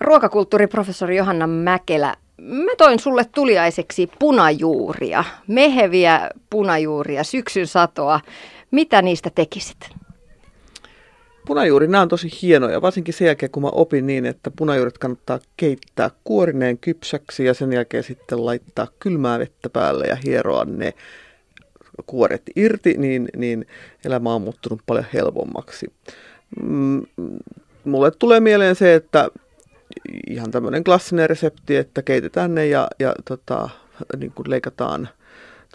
Ruokakulttuuriprofessori Johanna Mäkelä, mä toin sulle tuliaiseksi punajuuria, meheviä punajuuria, syksyn satoa. Mitä niistä tekisit? Punajuuri, nämä on tosi hienoja, varsinkin sen jälkeen kun mä opin niin, että punajuuret kannattaa keittää kuorineen kypsäksi ja sen jälkeen sitten laittaa kylmää vettä päälle ja hieroa ne kuoret irti, niin, niin elämä on muuttunut paljon helpommaksi. Mm, mulle tulee mieleen se, että ihan tämmöinen klassinen resepti, että keitetään ne ja, ja tota, niin kuin leikataan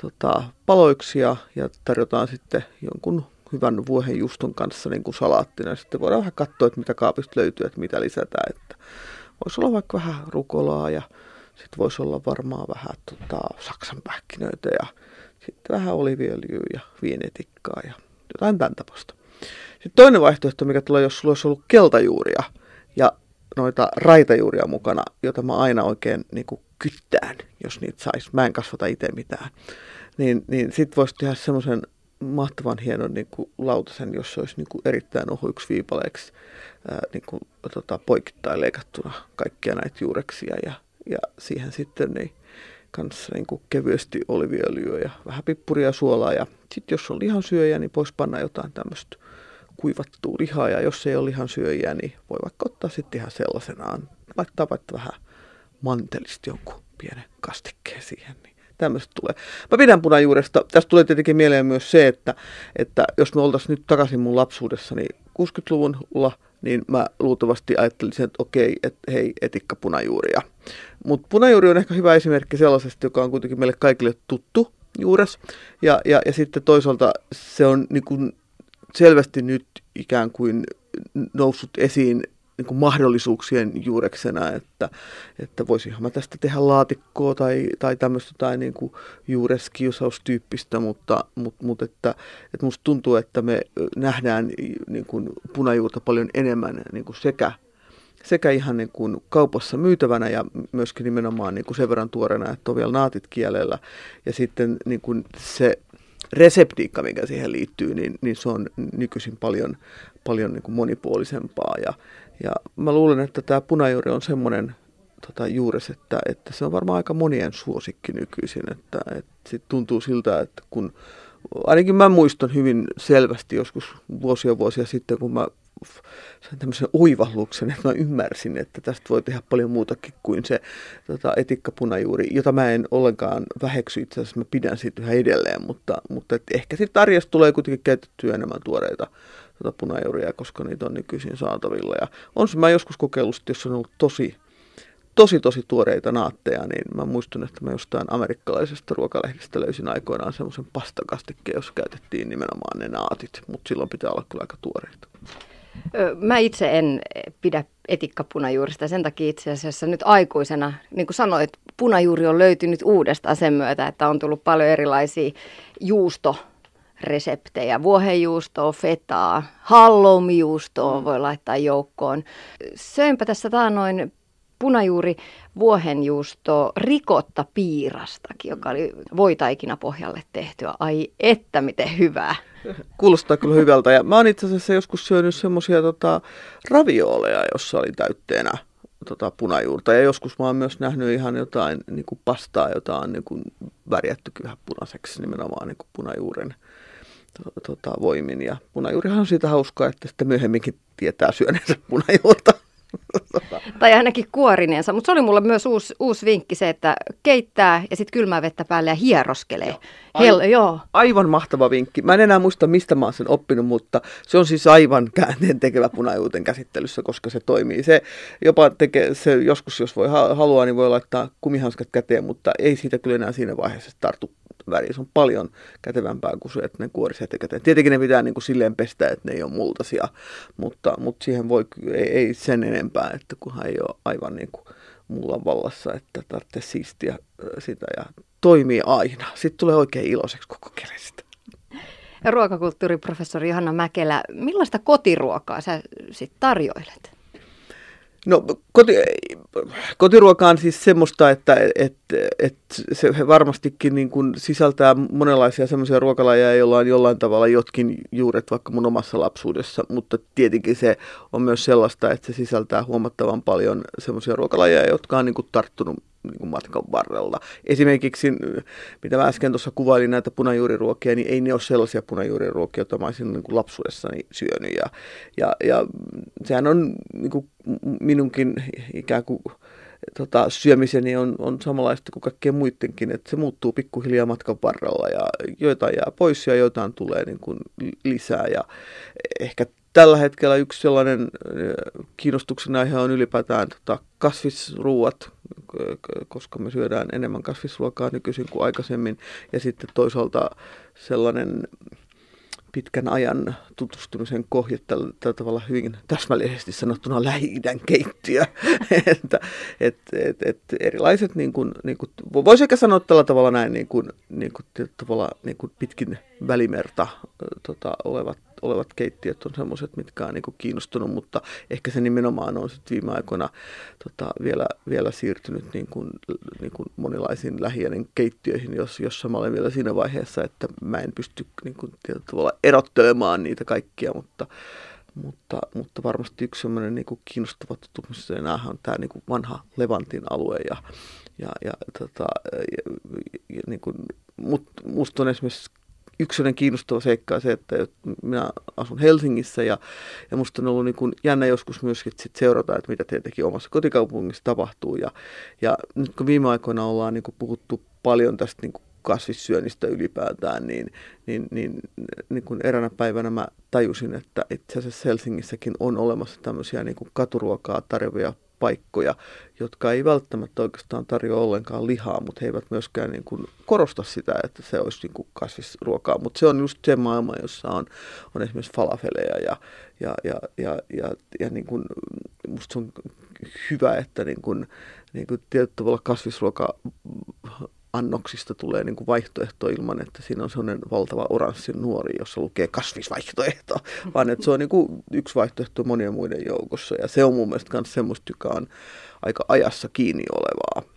tota, paloiksi ja, ja tarjotaan sitten jonkun hyvän vuohenjuston kanssa niin kuin salaattina. Sitten voidaan vähän katsoa, että mitä kaapista löytyy, että mitä lisätään. Että voisi olla vaikka vähän rukolaa ja sitten voisi olla varmaan vähän tota, saksanpähkinöitä ja sitten vähän oliviöljyä ja vienetikkaa ja jotain tämän tapasta. Sitten toinen vaihtoehto, mikä tulee, jos sulla olisi ollut keltajuuria ja noita raitajuuria mukana, jota mä aina oikein niin kuin kyttään, jos niitä sais. Mä en kasvata itse mitään. Niin, niin sitten voisi tehdä semmoisen mahtavan hienon niin kuin lautasen, jos se olisi niin kuin erittäin ohuiksi viipaleiksi ää, niin kuin, tota, poikittain leikattuna kaikkia näitä juureksia ja, ja siihen sitten niin kanssa niin kuin kevyesti oliviöljyä ja vähän pippuria suolaa. Ja sitten jos on lihansyöjä, niin voisi panna jotain tämmöistä kuivattua lihaa. Ja jos ei ole lihansyöjiä, niin voi vaikka ottaa sitten ihan sellaisenaan. Laittaa vaikka vähän mantelista jonkun pienen kastikkeen siihen. Niin tämmöistä tulee. Mä pidän punajuuresta. Tästä tulee tietenkin mieleen myös se, että, että jos me oltaisiin nyt takaisin mun lapsuudessani 60-luvulla, niin mä luultavasti ajattelisin, että okei, että hei, etikka punajuuria. Mutta punajuuri on ehkä hyvä esimerkki sellaisesta, joka on kuitenkin meille kaikille tuttu juures. Ja, ja, ja sitten toisaalta se on niin kuin selvästi nyt ikään kuin noussut esiin niin kuin mahdollisuuksien juureksena, että, että voisinhan mä tästä tehdä laatikkoa tai, tai tämmöistä tai niin kuin juureskiusaustyyppistä, mutta, mutta, mutta että, että musta tuntuu, että me nähdään niin kuin punajuurta paljon enemmän niin kuin sekä sekä ihan niin kuin kaupassa myytävänä ja myöskin nimenomaan niin kuin sen verran tuoreena, että on vielä naatit kielellä. Ja sitten niin kuin se reseptiikka, mikä siihen liittyy, niin, niin se on nykyisin paljon, paljon niin kuin monipuolisempaa. Ja, ja mä luulen, että tämä punajuuri on semmoinen tota, juures, että, että se on varmaan aika monien suosikki nykyisin. Että, että sit tuntuu siltä, että kun ainakin mä muistan hyvin selvästi joskus vuosia vuosia sitten, kun mä sain tämmöisen oivalluksen, että mä ymmärsin, että tästä voi tehdä paljon muutakin kuin se tota, etikkapunajuuri, jota mä en ollenkaan väheksy itse asiassa, mä pidän siitä yhä edelleen, mutta, mutta et ehkä sitten arjesta tulee kuitenkin käytettyä enemmän tuoreita tota, punajuuria, koska niitä on nykyisin saatavilla. Ja on se mä joskus kokeillut, jos on ollut tosi tosi tosi tuoreita naatteja, niin mä muistan, että mä jostain amerikkalaisesta ruokalehdistä löysin aikoinaan semmoisen pastakastikkeen, jossa käytettiin nimenomaan ne naatit, mutta silloin pitää olla kyllä aika tuoreita. Mä itse en pidä etikkapunajuurista sen takia itse asiassa nyt aikuisena, niin kuin sanoit, punajuuri on löytynyt uudestaan sen myötä, että on tullut paljon erilaisia juusto reseptejä. Vuohenjuustoa, fetaa, halloumijuustoa voi laittaa joukkoon. Söinpä tässä taanoin punajuuri vuohenjuusto rikotta piirastakin, joka oli voitaikina pohjalle tehtyä. Ai että miten hyvää. Kuulostaa kyllä hyvältä. Ja mä oon itse asiassa joskus syönyt semmoisia tota, ravioleja, jossa oli täytteenä tota, punajuurta. Ja joskus mä oon myös nähnyt ihan jotain niin kuin pastaa, jota on niin kuin värjätty vähän punaiseksi nimenomaan niin kuin punajuuren to, tota, voimin. Ja punajuurihan on siitä hauskaa, että sitten myöhemminkin tietää syöneensä punajuurta tai ainakin kuorineensa. Mutta se oli mulle myös uusi, uusi vinkki se, että keittää ja sitten kylmää vettä päälle ja hieroskelee. Hel- joo. Aivan mahtava vinkki. Mä en enää muista, mistä mä oon sen oppinut, mutta se on siis aivan käänteen tekevä punajuuten käsittelyssä, koska se toimii. Se jopa tekee, se joskus jos voi haluaa, niin voi laittaa kumihanskat käteen, mutta ei siitä kyllä enää siinä vaiheessa tartu väriä. Se on paljon kätevämpää kuin se, että ne kuorisi etukäteen. Tietenkin ne pitää niin kuin silleen pestä, että ne ei ole multaisia, mutta, mutta siihen voi, ei, ei sen enempää, että kunhan ei ole aivan niin kuin mulla vallassa, että tarvitsee siistiä sitä ja toimii aina. Sitten tulee oikein iloiseksi koko kerestä. Ruokakulttuuriprofessori Johanna Mäkelä, millaista kotiruokaa sä sitten tarjoilet? No koti, kotiruoka on siis semmoista, että et, et se varmastikin niin kuin sisältää monenlaisia semmoisia ruokalajeja, joilla on jollain tavalla jotkin juuret vaikka mun omassa lapsuudessa, mutta tietenkin se on myös sellaista, että se sisältää huomattavan paljon semmoisia ruokalajeja, jotka on niin kuin tarttunut niin kuin matkan varrella. Esimerkiksi, mitä mä äsken tuossa kuvailin näitä punajuuriruokia, niin ei ne ole sellaisia punajuuriruokia, joita mä olisin niin kuin lapsuudessani syönyt. Ja, ja, ja sehän on niin kuin minunkin ikään kuin tota, syömiseni on, on samanlaista kuin kaikkien muidenkin, että se muuttuu pikkuhiljaa matkan varrella ja joitain jää pois ja joitain tulee niin kuin lisää ja ehkä tällä hetkellä yksi sellainen kiinnostuksen aihe on ylipäätään tota, kasvisruuat, koska me syödään enemmän kasvisruokaa nykyisin kuin aikaisemmin. Ja sitten toisaalta sellainen pitkän ajan tutustumisen kohje tällä, tällä tavalla hyvin täsmällisesti sanottuna lähi keittiö. että et, et, et erilaiset, niin kuin, niin kuin, voisi ehkä sanoa tällä tavalla näin, niin kuin, niin kuin, tavalla, niin kuin pitkin välimerta tota, olevat olevat keittiöt on semmoiset, mitkä on niin kiinnostunut, mutta ehkä se nimenomaan on sitten viime aikoina tota, vielä, vielä siirtynyt niin kuin, niin kuin monilaisiin lähiöiden keittiöihin, jos, jossa mä olen vielä siinä vaiheessa, että mä en pysty niin kuin, tavalla erottelemaan niitä kaikkia, mutta, mutta, mutta varmasti yksi sellainen niin kuin kiinnostava tutkimus on tämä niin kuin vanha Levantin alue ja, ja, ja, tota, ja, ja niin kuin, mut, musta on esimerkiksi yksi kiinnostava seikka on se, että minä asun Helsingissä ja, ja musta on ollut niin kuin jännä joskus myöskin sit seurata, että mitä tietenkin omassa kotikaupungissa tapahtuu. Ja, ja nyt kun viime aikoina ollaan niin kuin puhuttu paljon tästä niin kuin kasvissyönnistä ylipäätään, niin, niin, niin, niin kuin eräänä päivänä mä tajusin, että itse asiassa Helsingissäkin on olemassa tämmöisiä niin kuin katuruokaa tarjoavia paikkoja, jotka ei välttämättä oikeastaan tarjoa ollenkaan lihaa, mutta he eivät myöskään niin kuin korosta sitä, että se olisi niin kuin kasvisruokaa. Mutta se on just se maailma, jossa on, on esimerkiksi falafeleja ja, ja, ja, ja, ja, ja niin kuin, musta on hyvä, että niin kuin, niin kuin tietyllä tavalla kasvisruoka annoksista tulee niin kuin vaihtoehto ilman, että siinä on sellainen valtava oranssi nuori, jossa lukee kasvisvaihtoehto, vaan että se on niin kuin yksi vaihtoehto monien muiden joukossa. Ja se on mun mielestä myös semmoista, joka on aika ajassa kiinni olevaa.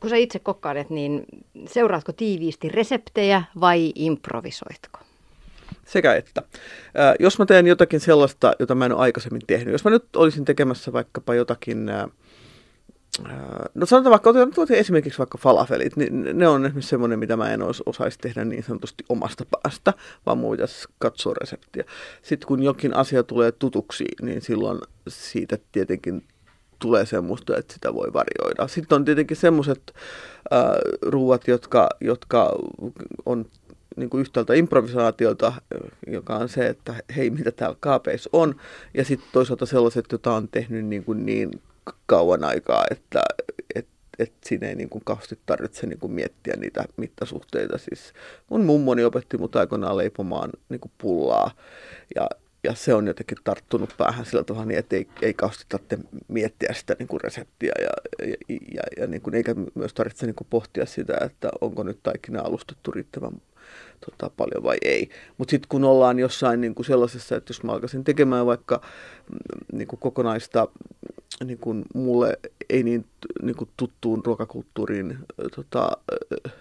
Kun sä itse kokkailet, niin seuraatko tiiviisti reseptejä vai improvisoitko? Sekä että. Äh, jos mä teen jotakin sellaista, jota mä en ole aikaisemmin tehnyt, jos mä nyt olisin tekemässä vaikkapa jotakin... Äh, No sanotaan vaikka, otetaan esimerkiksi vaikka falafelit, niin ne on esimerkiksi semmoinen, mitä mä en osaisi tehdä niin sanotusti omasta päästä, vaan mun pitäisi katsoa reseptiä. Sitten kun jokin asia tulee tutuksi, niin silloin siitä tietenkin tulee semmoista, että sitä voi varjoida. Sitten on tietenkin semmoiset äh, ruuat, jotka, jotka on niin kuin yhtäältä improvisaatiota, joka on se, että hei, mitä täällä kaapeissa on, ja sitten toisaalta sellaiset, joita on tehnyt niin, kuin niin kauan aikaa, että et, et siinä ei niin kuin kauheasti tarvitse niin kuin miettiä niitä mittasuhteita. Siis mun mummoni opetti mut aikoinaan leipomaan niin kuin pullaa ja, ja se on jotenkin tarttunut päähän sillä tavalla, niin että ei, ei kauheasti tarvitse miettiä sitä niin kuin reseptiä ja, ja, ja, ja niin kuin, eikä myös tarvitse niin kuin pohtia sitä, että onko nyt taikina alustettu riittävän tota, paljon vai ei. Mutta sitten kun ollaan jossain niin kuin sellaisessa, että jos mä alkaisin tekemään vaikka mm, niin kuin kokonaista niin kuin mulle ei niin, niin kuin tuttuun ruokakulttuuriin tota,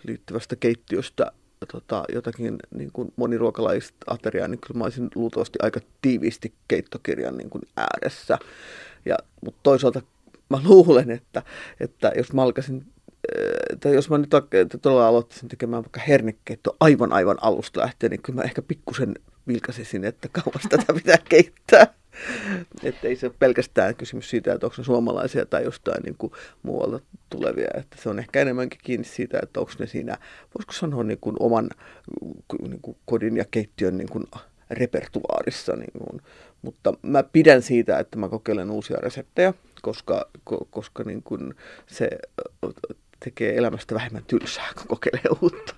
liittyvästä keittiöstä tota, jotakin niin kuin moniruokalaista ateriaa, niin kyllä mä olisin luultavasti aika tiiviisti keittokirjan niin kuin ääressä. Ja, mutta toisaalta mä luulen, että, että jos mä alkaisin tai jos mä nyt todella aloittaisin tekemään vaikka hernekeitto aivan aivan alusta lähtien, niin kyllä mä ehkä pikkusen vilkasisin, että kauas tätä pitää keittää. Että ei se ole pelkästään kysymys siitä, että onko ne suomalaisia tai jostain niin kuin muualta tulevia. Että se on ehkä enemmänkin kiinni siitä, että onko ne siinä, voisiko sanoa niin kuin oman niin kuin kodin ja keittiön niin kuin repertuaarissa. Niin kuin. Mutta mä pidän siitä, että mä kokeilen uusia reseptejä, koska, koska niin kuin se tekee elämästä vähemmän tylsää, kun kokeilee uutta.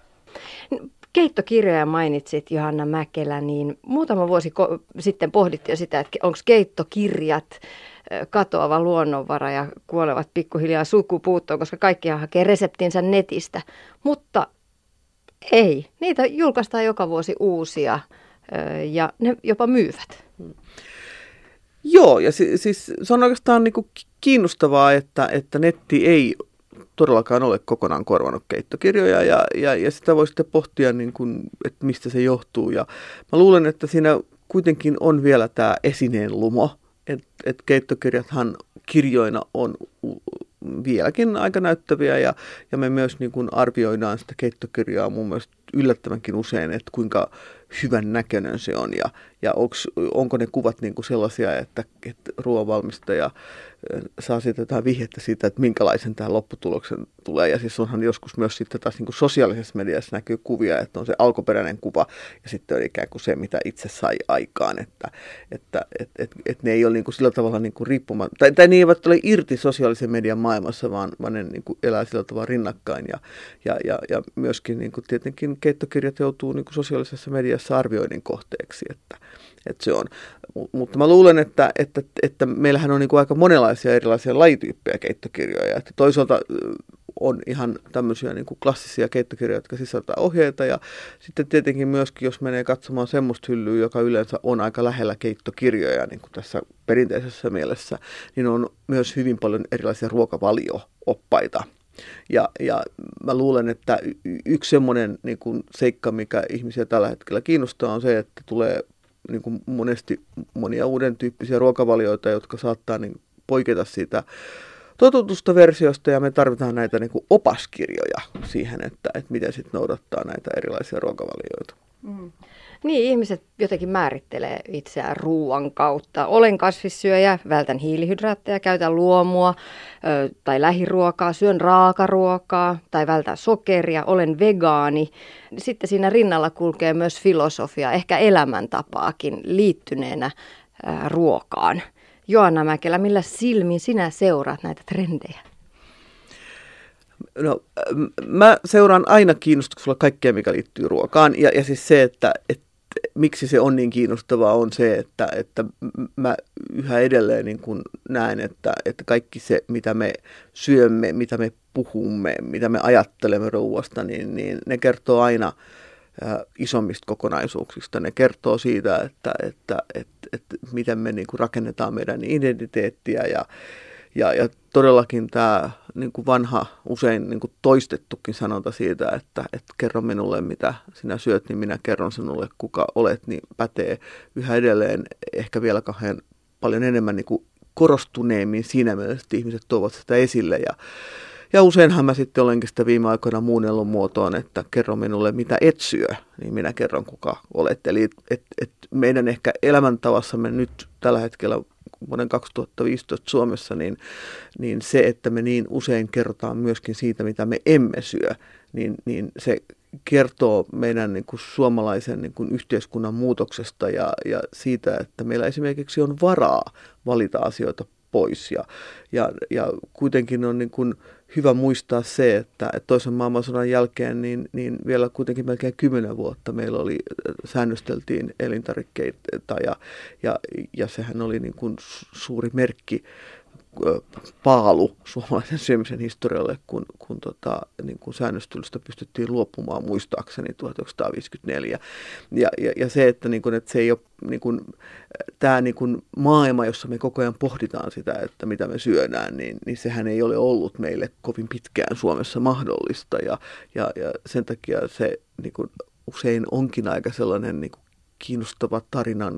Keittokirjoja mainitsit, Johanna Mäkelä, niin muutama vuosi ko- sitten pohdittiin jo sitä, että onko keittokirjat katoava luonnonvara ja kuolevat pikkuhiljaa sukupuuttoon, koska kaikki hakee reseptinsä netistä. Mutta ei, niitä julkaistaan joka vuosi uusia ja ne jopa myyvät. Joo, ja si- siis se on oikeastaan niin kuin kiinnostavaa, että, että netti ei todellakaan ole kokonaan korvanut keittokirjoja ja, ja, ja sitä voi sitten pohtia, niin kuin, että mistä se johtuu. Ja mä luulen, että siinä kuitenkin on vielä tämä esineen lumo, että et keittokirjathan kirjoina on vieläkin aika näyttäviä ja, ja me myös niin kuin arvioidaan sitä keittokirjaa mun mielestä yllättävänkin usein, että kuinka hyvän näköinen se on ja, ja onks, onko ne kuvat niin kuin sellaisia, että, että ruoanvalmistaja saa siitä jotain vihjettä siitä, että minkälaisen tämä lopputuloksen tulee. Ja siis onhan joskus myös sitten taas niin kuin sosiaalisessa mediassa näkyy kuvia, että on se alkuperäinen kuva ja sitten on ikään kuin se, mitä itse sai aikaan. Että, että et, et, et ne ei ole niin kuin sillä tavalla niin kuin riippumaan, tai, tai ne eivät ole irti sosiaalisen median maailmassa, vaan, vaan ne niin kuin elää sillä tavalla rinnakkain. Ja, ja, ja, ja myöskin niin kuin tietenkin keittokirjat joutuu niin kuin sosiaalisessa mediassa arvioinnin kohteeksi. Että, että se on. Mutta mä luulen, että, että, että meillähän on niin kuin aika monenlaisia erilaisia lajityyppejä keittokirjoja. Että toisaalta on ihan tämmöisiä niin kuin klassisia keittokirjoja, jotka sisältää ohjeita. Ja sitten tietenkin myöskin, jos menee katsomaan semmoista hyllyä, joka yleensä on aika lähellä keittokirjoja, niin kuin tässä perinteisessä mielessä, niin on myös hyvin paljon erilaisia ruokavalio-oppaita. Ja, ja mä luulen, että yksi semmoinen niin kuin seikka, mikä ihmisiä tällä hetkellä kiinnostaa, on se, että tulee niin kuin monesti monia uuden tyyppisiä ruokavalioita, jotka saattaa niin poiketa siitä totutusta versiosta ja me tarvitaan näitä niin kuin opaskirjoja siihen, että, että miten sitten noudattaa näitä erilaisia ruokavalioita. Mm. Niin, ihmiset jotenkin määrittelee itseään ruoan kautta. Olen kasvissyöjä, vältän hiilihydraatteja, käytän luomua ö, tai lähiruokaa, syön raakaruokaa tai vältän sokeria, olen vegaani. Sitten siinä rinnalla kulkee myös filosofia, ehkä elämäntapaakin liittyneenä ö, ruokaan. Joanna Mäkelä, millä silmin sinä seuraat näitä trendejä? No, mä seuraan aina kiinnostuksella kaikkea, mikä liittyy ruokaan. Ja, ja siis se, että, että miksi se on niin kiinnostavaa, on se, että, että mä yhä edelleen niin kuin näen, että, että kaikki se, mitä me syömme, mitä me puhumme, mitä me ajattelemme ruoasta, niin, niin ne kertoo aina isommista kokonaisuuksista. Ne kertoo siitä, että, että, että, että miten me niin kuin rakennetaan meidän identiteettiä ja, ja, ja todellakin tämä niin kuin vanha, usein niin kuin toistettukin sanonta siitä, että, että kerro minulle mitä sinä syöt, niin minä kerron sinulle kuka olet, niin pätee yhä edelleen ehkä vielä kahden paljon enemmän niin kuin korostuneemmin siinä mielessä, että ihmiset tuovat sitä esille. Ja, ja useinhan mä sitten olenkin sitä viime aikoina muunnellut muotoon, että kerro minulle mitä et syö, niin minä kerron kuka olet. Eli et, et meidän ehkä elämäntavassamme nyt tällä hetkellä vuoden 2015 Suomessa, niin, niin se, että me niin usein kerrotaan myöskin siitä, mitä me emme syö, niin, niin se kertoo meidän niin kuin suomalaisen niin kuin yhteiskunnan muutoksesta ja, ja siitä, että meillä esimerkiksi on varaa valita asioita pois. Ja, ja, ja kuitenkin on niin kuin hyvä muistaa se, että, toisen maailmansodan jälkeen niin, niin vielä kuitenkin melkein kymmenen vuotta meillä oli, säännösteltiin elintarvikkeita ja, ja, ja sehän oli niin kuin suuri merkki paalu suomalaisen syömisen historialle, kun, kun tota, niin kuin säännöstelystä pystyttiin luopumaan muistaakseni 1954. Ja, ja, ja se, että, niin kuin, että se ei ole niin kuin, tämä niin kuin maailma, jossa me koko ajan pohditaan sitä, että mitä me syödään, niin, niin sehän ei ole ollut meille kovin pitkään Suomessa mahdollista. Ja, ja, ja sen takia se niin kuin, usein onkin aika sellainen niin kuin, kiinnostava tarinan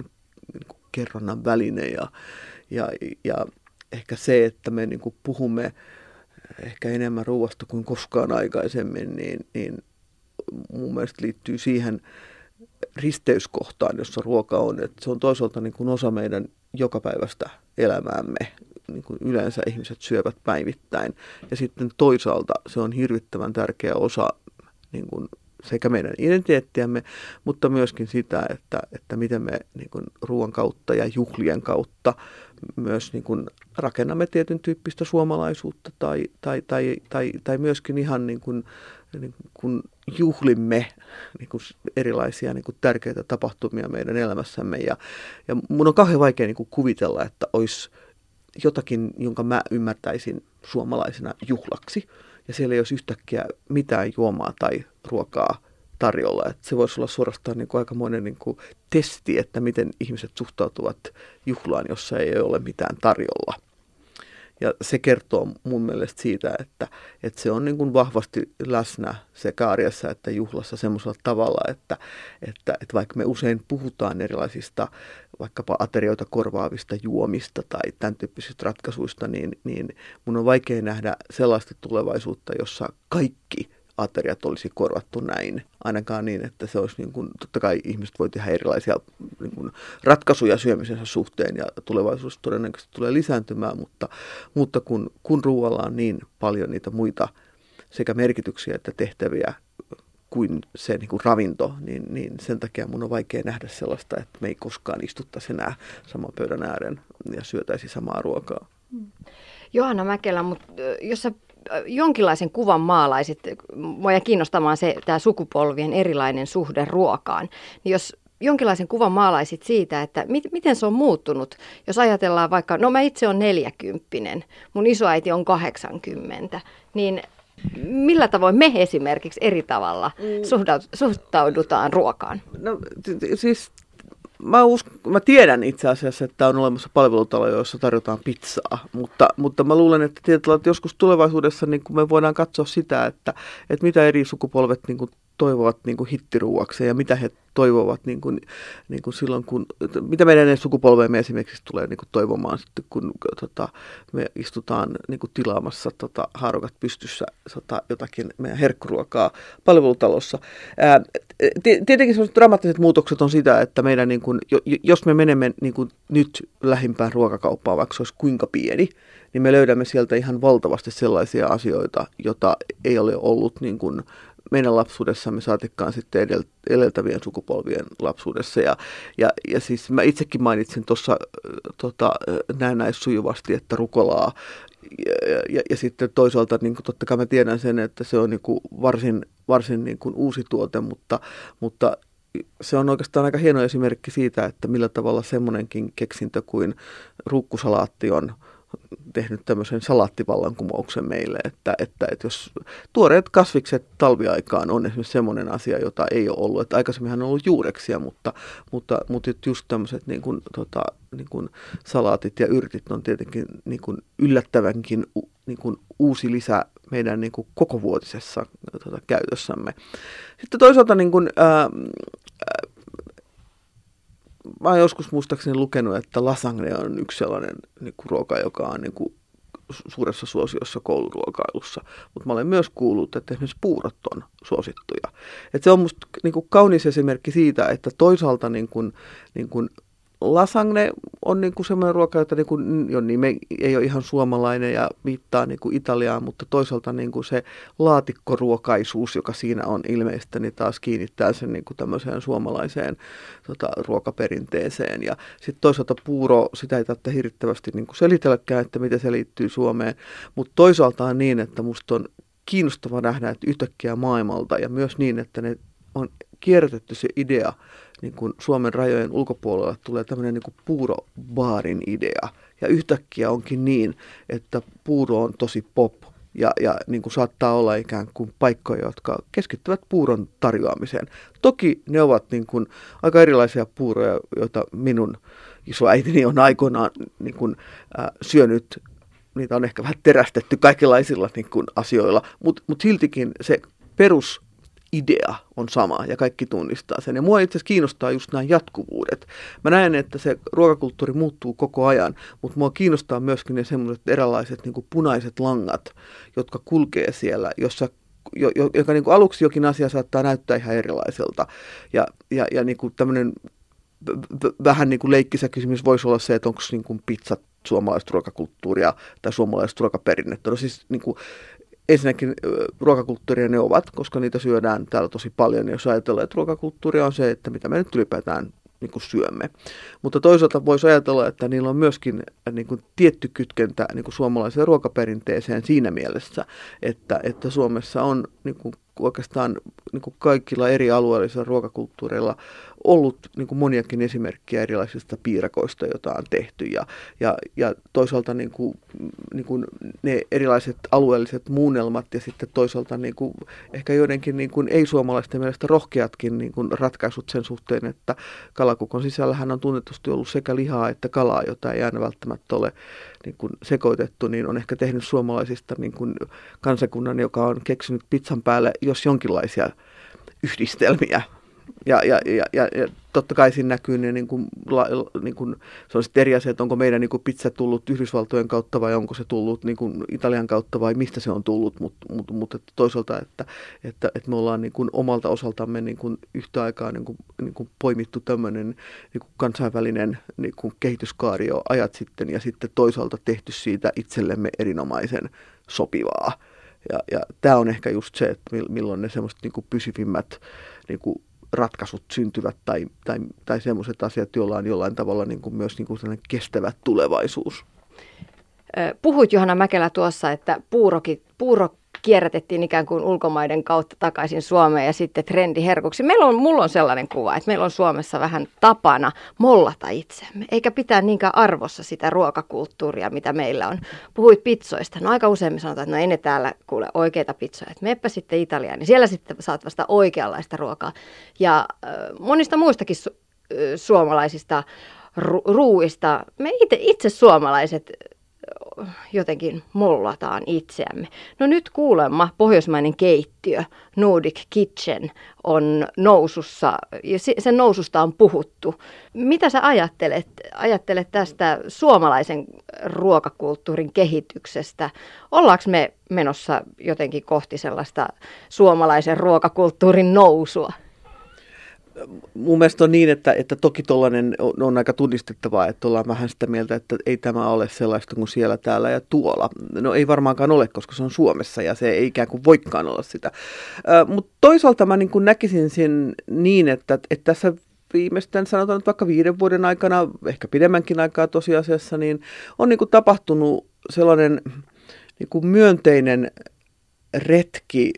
niin kuin, kerronnan väline ja, ja, ja ehkä se, että me niin kuin puhumme ehkä enemmän ruoasta kuin koskaan aikaisemmin, niin, niin mun mielestä liittyy siihen risteyskohtaan, jossa ruoka on. Että se on toisaalta niin kuin osa meidän jokapäiväistä elämäämme. Niin kuin yleensä ihmiset syövät päivittäin. Ja sitten toisaalta se on hirvittävän tärkeä osa niin kuin sekä meidän identiteettiämme, mutta myöskin sitä, että, että miten me niin kuin ruoan kautta ja juhlien kautta myös niin kuin rakennamme tietyn tyyppistä suomalaisuutta tai, tai, tai, tai, tai myöskin ihan niin kuin, niin kuin juhlimme niin kuin erilaisia niin kuin tärkeitä tapahtumia meidän elämässämme. Ja, ja mun on kauhean vaikea niin kuin kuvitella, että olisi jotakin, jonka mä ymmärtäisin suomalaisena juhlaksi. Ja siellä ei olisi yhtäkkiä mitään juomaa tai ruokaa tarjolla. Että se voisi olla suorastaan niin kuin aikamoinen niin kuin testi, että miten ihmiset suhtautuvat juhlaan, jossa ei ole mitään tarjolla. Ja se kertoo mun mielestä siitä, että, että se on niin kuin vahvasti läsnä sekä arjessa että juhlassa semmoisella tavalla, että, että, että vaikka me usein puhutaan erilaisista vaikkapa aterioita korvaavista juomista tai tämän tyyppisistä ratkaisuista, niin, niin mun on vaikea nähdä sellaista tulevaisuutta, jossa kaikki ateriat olisi korvattu näin. Ainakaan niin, että se olisi niin kuin, totta kai ihmiset voi tehdä erilaisia niin kuin, ratkaisuja syömisensä suhteen ja tulevaisuus todennäköisesti tulee lisääntymään, mutta, mutta kun, kun ruoalla on niin paljon niitä muita sekä merkityksiä että tehtäviä kuin se niin kuin ravinto, niin, niin sen takia mun on vaikea nähdä sellaista, että me ei koskaan istuttaisi enää saman pöydän ääreen ja syötäisi samaa ruokaa. Johanna Mäkelä, mutta jos sä jonkinlaisen kuvan maalaisit, mua kiinnostamaan se tämä sukupolvien erilainen suhde ruokaan, niin jos jonkinlaisen kuvan maalaisit siitä, että mit, miten se on muuttunut, jos ajatellaan vaikka, no mä itse on neljäkymppinen, mun isoäiti on 80, niin millä tavoin me esimerkiksi eri tavalla mm. suhtaudutaan ruokaan? No siis mä, usk- mä tiedän itse asiassa, että on olemassa palvelutalo, joissa tarjotaan pizzaa, mutta, mutta mä luulen, että, tietyllä, että joskus tulevaisuudessa niin me voidaan katsoa sitä, että, että mitä eri sukupolvet niin kuin toivovat niin kuin hittiruuakseen ja mitä he toivovat niin kuin, niin kuin silloin, kun, mitä meidän sukupolveemme esimerkiksi tulee niin kuin toivomaan sitten, kun tota, me istutaan niin kuin tilaamassa tota, haarukat pystyssä tota, jotakin meidän herkkuruokaa palvelutalossa. Ää, tietenkin sellaiset dramaattiset muutokset on sitä, että meidän, niin kuin, jos me menemme niin kuin nyt lähimpään ruokakauppaan, vaikka se olisi kuinka pieni, niin me löydämme sieltä ihan valtavasti sellaisia asioita, joita ei ole ollut niin kuin meidän lapsuudessamme saatikkaan sitten edel, edeltävien sukupolvien lapsuudessa. Ja, ja, ja siis mä itsekin mainitsin tuossa tota, näennäis sujuvasti, että rukolaa ja, ja, ja sitten toisaalta niin kuin, totta kai mä tiedän sen, että se on niin kuin varsin, varsin niin kuin uusi tuote, mutta, mutta se on oikeastaan aika hieno esimerkki siitä, että millä tavalla semmoinenkin keksintö kuin ruukkusalaatti on – tehnyt tämmöisen salaattivallankumouksen meille, että, että, että jos tuoreet kasvikset talviaikaan on esimerkiksi semmoinen asia, jota ei ole ollut, että aikaisemminhan on ollut juureksia, mutta, mutta, mutta just tämmöiset niin kuin, tota, niin kuin salaatit ja yrtit on tietenkin niin kuin yllättävänkin niin kuin uusi lisä meidän niin kuin kokovuotisessa tota, käytössämme. Sitten toisaalta niin kuin, ää, mä oon joskus muistaakseni lukenut, että lasagne on yksi sellainen niin kuin ruoka, joka on niin kuin suuressa suosiossa kouluruokailussa. Mutta mä olen myös kuullut, että esimerkiksi puurot on suosittuja. Et se on musta niin kuin kaunis esimerkki siitä, että toisaalta niin kuin, niin kuin lasagne on niin kuin semmoinen ruoka, jota niin jo nime ei ole ihan suomalainen ja viittaa niin kuin Italiaan, mutta toisaalta niin kuin se laatikkoruokaisuus, joka siinä on ilmeistä, niin taas kiinnittää sen niin kuin tämmöiseen suomalaiseen tota, ruokaperinteeseen. Ja sitten toisaalta puuro, sitä ei tarvitse hirvittävästi niin kuin selitelläkään, että miten se liittyy Suomeen, mutta toisaalta on niin, että musta on kiinnostava nähdä, että yhtäkkiä maailmalta ja myös niin, että ne kierrätetty se idea, niin kuin Suomen rajojen ulkopuolella tulee tämmöinen niin kuin puurobaarin idea. Ja yhtäkkiä onkin niin, että puuro on tosi pop ja, ja niin kuin saattaa olla ikään kuin paikkoja, jotka keskittyvät puuron tarjoamiseen. Toki ne ovat niin kuin aika erilaisia puuroja, joita minun isoäitini on aikoinaan niin kuin, äh, syönyt. Niitä on ehkä vähän terästetty kaikenlaisilla niin kuin, asioilla, mutta mut siltikin se perus idea on sama ja kaikki tunnistaa sen. Ja mua itse asiassa kiinnostaa just nämä jatkuvuudet. Mä näen, että se ruokakulttuuri muuttuu koko ajan, mutta mua kiinnostaa myöskin ne semmoiset erilaiset niin punaiset langat, jotka kulkee siellä, jossa jo, joka niin kuin aluksi jokin asia saattaa näyttää ihan erilaiselta. Ja, ja, ja niin kuin tämmöinen vähän niin kuin leikkisä kysymys voisi olla se, että onko niin pizzat suomalaista ruokakulttuuria tai suomalaista ruokaperinnettä. No siis niin kuin, ensinnäkin ruokakulttuuria ne ovat, koska niitä syödään täällä tosi paljon. Jos ajatellaan, että ruokakulttuuri on se, että mitä me nyt ylipäätään niin kuin syömme. Mutta toisaalta voisi ajatella, että niillä on myöskin niin kuin tietty kytkentä niin kuin suomalaiseen ruokaperinteeseen siinä mielessä, että, että Suomessa on niin kuin oikeastaan niin kuin kaikilla eri alueellisilla ruokakulttuureilla ollut niin kuin moniakin esimerkkejä erilaisista piirakoista, joita on tehty. Ja, ja, ja toisaalta niin kuin, niin kuin ne erilaiset alueelliset muunnelmat ja sitten toisaalta niin kuin, ehkä joidenkin niin kuin ei-suomalaisten mielestä rohkeatkin niin kuin ratkaisut sen suhteen, että kalakukon sisällähän on tunnetusti ollut sekä lihaa että kalaa, jota ei aina välttämättä ole niin kuin sekoitettu, niin on ehkä tehnyt suomalaisista niin kuin kansakunnan, joka on keksinyt pizzan päälle jos jonkinlaisia yhdistelmiä ja, ja, ja, ja, ja totta kai siinä näkyy ne, niin kuin, la, niin kuin, se on sitten eri asia, että onko meidän niin kuin pizza tullut Yhdysvaltojen kautta vai onko se tullut niin kuin Italian kautta vai mistä se on tullut, mutta mut, mut, että toisaalta, että, että, että me ollaan niin kuin omalta osaltamme niin kuin yhtä aikaa niin kuin, niin kuin poimittu tämmöinen niin kuin kansainvälinen niin kuin kehityskaari jo ajat sitten ja sitten toisaalta tehty siitä itsellemme erinomaisen sopivaa. Ja, ja tämä on ehkä just se, että milloin ne semmoiset niin pysyvimmät niin kuin ratkaisut syntyvät tai, tai, tai semmoiset asiat, joilla on jollain tavalla niin kuin myös niin kuin kestävä tulevaisuus. Puhuit Johanna Mäkelä tuossa, että puuroki, puuro kierrätettiin ikään kuin ulkomaiden kautta takaisin Suomeen ja sitten trendi herkuksi. Meillä on, mulla on sellainen kuva, että meillä on Suomessa vähän tapana mollata itsemme, eikä pitää niinkään arvossa sitä ruokakulttuuria, mitä meillä on. Puhuit pizzoista. No aika usein me sanotaan, että no ei ne täällä kuule oikeita pizzoja. Että meppä sitten Italiaan, niin siellä sitten saat vasta oikeanlaista ruokaa. Ja äh, monista muistakin su- äh, suomalaisista ru- ruuista, me itse, itse suomalaiset jotenkin mollataan itseämme. No nyt kuulemma pohjoismainen keittiö, Nordic Kitchen, on nousussa ja sen noususta on puhuttu. Mitä sä ajattelet, ajattelet tästä suomalaisen ruokakulttuurin kehityksestä? Ollaanko me menossa jotenkin kohti sellaista suomalaisen ruokakulttuurin nousua? Mun mielestä on niin, että, että toki tuollainen on, on aika tunnistettavaa, että ollaan vähän sitä mieltä, että ei tämä ole sellaista kuin siellä, täällä ja tuolla. No ei varmaankaan ole, koska se on Suomessa ja se ei ikään kuin voikaan olla sitä. Mutta toisaalta mä niin kuin näkisin sen niin, että, että tässä viimeisten sanotaan nyt vaikka viiden vuoden aikana, ehkä pidemmänkin aikaa tosiasiassa, niin on niin kuin tapahtunut sellainen niin kuin myönteinen retki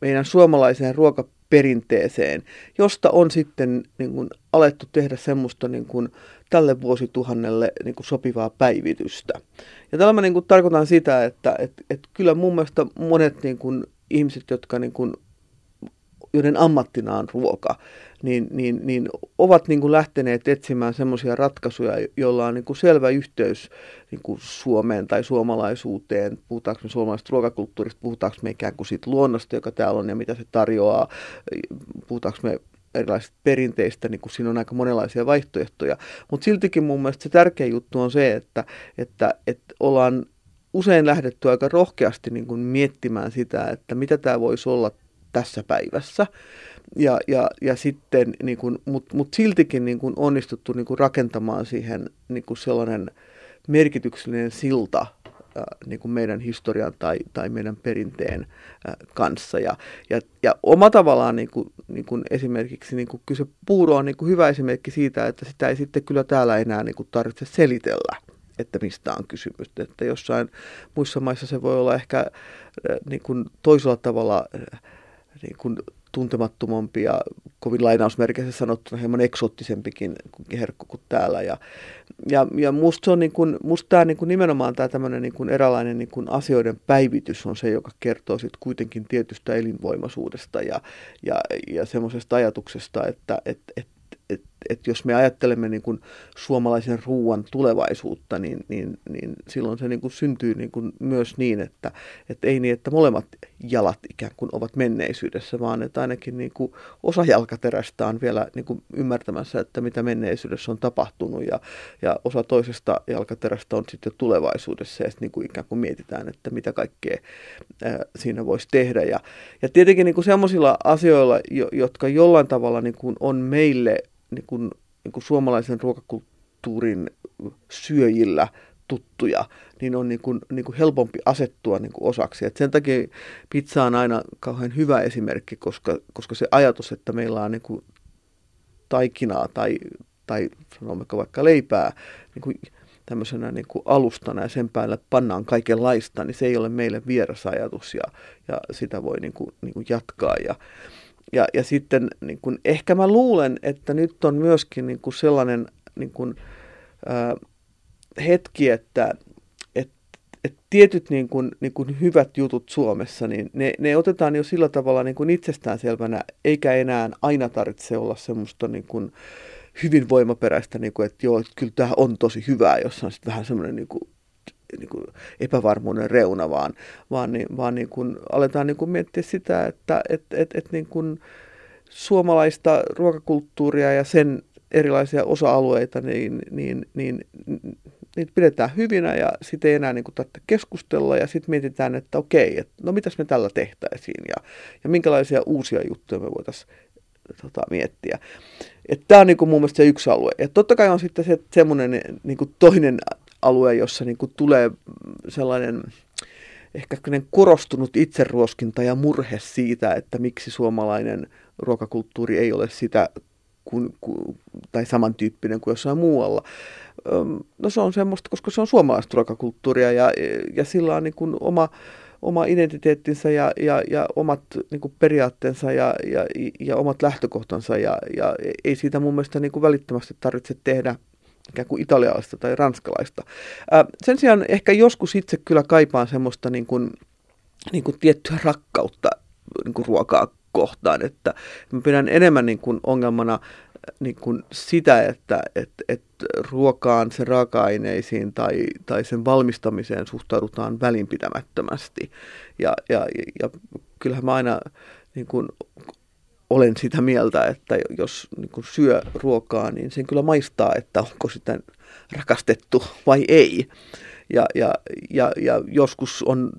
meidän suomalaiseen ruoka perinteeseen, josta on sitten niin kuin, alettu tehdä semmoista niin kuin, tälle vuosituhannelle niin kuin, sopivaa päivitystä. Ja tällä mä niin kuin, tarkoitan sitä, että et, et kyllä mun mielestä monet niin kuin, ihmiset, jotka niin kuin, joiden ammattina on ruoka, niin, niin, niin ovat niin kuin lähteneet etsimään semmoisia ratkaisuja, joilla on niin kuin selvä yhteys niin kuin Suomeen tai suomalaisuuteen. Puhutaanko me suomalaisesta ruokakulttuurista, puhutaanko me ikään kuin siitä luonnosta, joka täällä on ja mitä se tarjoaa, puhutaanko me erilaisista perinteistä, niin kuin siinä on aika monenlaisia vaihtoehtoja. Mutta siltikin mun mielestä se tärkeä juttu on se, että, että, että ollaan usein lähdetty aika rohkeasti niin kuin miettimään sitä, että mitä tämä voisi olla tässä päivässä. Ja, ja, ja sitten, niin kuin, mutta mut siltikin niin kuin onnistuttu niin kuin rakentamaan siihen niin kuin sellainen merkityksellinen silta niin kuin meidän historian tai, tai meidän perinteen kanssa. Ja, ja, ja oma tavallaan niin kuin, niin kuin esimerkiksi niin kuin kyse puuro on niin kuin hyvä esimerkki siitä, että sitä ei sitten kyllä täällä enää niin kuin tarvitse selitellä että mistä on kysymys. Että jossain muissa maissa se voi olla ehkä niin kuin toisella tavalla niin kuin tuntemattomampi ja kovin lainausmerkeissä sanottuna hieman eksoottisempikin herkku kuin täällä. Ja, ja, ja musta, on niin kuin, musta tämä niin kuin nimenomaan tämä tämmöinen niin kuin eräänlainen niin kuin asioiden päivitys on se, joka kertoo sitten kuitenkin tietystä elinvoimaisuudesta ja, ja, ja semmoisesta ajatuksesta, että et, et, että jos me ajattelemme niin kuin suomalaisen ruoan tulevaisuutta, niin, niin, niin silloin se niin kuin syntyy niin kuin myös niin, että, että ei niin, että molemmat jalat ikään kuin ovat menneisyydessä, vaan että ainakin niin kuin osa jalkaterästä on vielä niin kuin ymmärtämässä, että mitä menneisyydessä on tapahtunut ja, ja osa toisesta jalkaterästä on sitten tulevaisuudessa ja sitten niin kuin ikään kuin mietitään, että mitä kaikkea ää, siinä voisi tehdä. Ja, ja tietenkin niin kuin sellaisilla asioilla, jo, jotka jollain tavalla niin kuin on meille niin kuin, niin kuin suomalaisen ruokakulttuurin syöjillä tuttuja, niin on niin kuin, niin kuin helpompi asettua niin kuin osaksi. Et sen takia pizza on aina kauhean hyvä esimerkki, koska, koska se ajatus, että meillä on niin kuin taikinaa tai, tai sanommeko vaikka leipää niin kuin tämmöisenä niin kuin alustana ja sen päälle pannaan kaikenlaista, niin se ei ole meille vieras ajatus ja, ja sitä voi niin kuin, niin kuin jatkaa. Ja, ja, ja sitten niin kuin, ehkä mä luulen, että nyt on myöskin niin kuin sellainen niin kuin, ää, hetki, että et, et tietyt niin kuin, niin kuin hyvät jutut Suomessa, niin ne, ne otetaan jo sillä tavalla niin kuin itsestäänselvänä, eikä enää aina tarvitse olla semmoista niin kuin, hyvin voimaperäistä, niin kuin, että joo, että kyllä tämä on tosi hyvää, jos on sitten vähän semmoinen niin niin kuin epävarmuuden reuna, vaan, vaan, niin, vaan niin kuin aletaan niin kuin miettiä sitä, että et, et, et niin kuin suomalaista ruokakulttuuria ja sen erilaisia osa-alueita, niin, niin, niin niitä pidetään hyvinä ja sitten ei enää niin kuin tarvitse keskustella ja sitten mietitään, että okei, että no mitäs me tällä tehtäisiin ja, ja minkälaisia uusia juttuja me voitaisiin tota, miettiä. Tämä on niin kuin mun mielestä se yksi alue. Ja totta kai on sitten se, semmoinen niin kuin toinen alue, jossa niin kuin tulee sellainen ehkä korostunut itseruoskinta ja murhe siitä, että miksi suomalainen ruokakulttuuri ei ole sitä kuin, kuin, tai samantyyppinen kuin jossain muualla. No se on semmoista, koska se on suomalaista ruokakulttuuria ja, ja sillä on niin kuin oma, oma identiteettinsä ja, ja, ja omat niin kuin periaatteensa ja, ja, ja omat lähtökohtansa ja, ja ei siitä mun mielestä niin kuin välittömästi tarvitse tehdä ikään kuin italialaista tai ranskalaista. Ää, sen sijaan ehkä joskus itse kyllä kaipaan semmoista niin kuin, niin kuin tiettyä rakkautta niin kuin ruokaa kohtaan, että mä pidän enemmän niin kuin ongelmana niin kuin sitä, että et, et ruokaan, sen raaka-aineisiin tai, tai sen valmistamiseen suhtaudutaan välinpitämättömästi. Ja, ja, ja kyllähän mä aina niin kuin olen sitä mieltä, että jos niin kuin syö ruokaa, niin sen kyllä maistaa, että onko sitä rakastettu vai ei. Ja, ja, ja, ja joskus on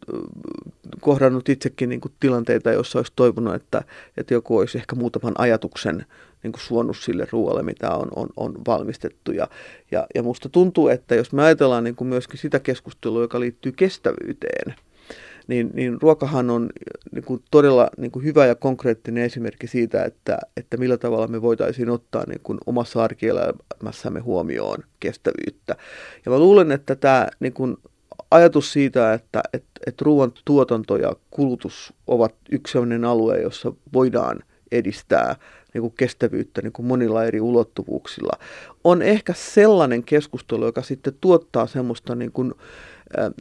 kohdannut itsekin niin kuin tilanteita, joissa olisi toivonut, että, että joku olisi ehkä muutaman ajatuksen niin kuin suonut sille ruoalle, mitä on, on, on valmistettu. Ja, ja, ja musta tuntuu, että jos me ajatellaan niin kuin myöskin sitä keskustelua, joka liittyy kestävyyteen, niin, niin ruokahan on niin kuin todella niin kuin hyvä ja konkreettinen esimerkki siitä, että, että millä tavalla me voitaisiin ottaa niin kuin omassa arkielämässämme huomioon kestävyyttä. Ja mä luulen, että tämä niin kuin ajatus siitä, että, että, että ruoan tuotanto ja kulutus ovat yksi sellainen alue, jossa voidaan edistää niin kuin kestävyyttä niin kuin monilla eri ulottuvuuksilla, on ehkä sellainen keskustelu, joka sitten tuottaa semmoista niin kuin,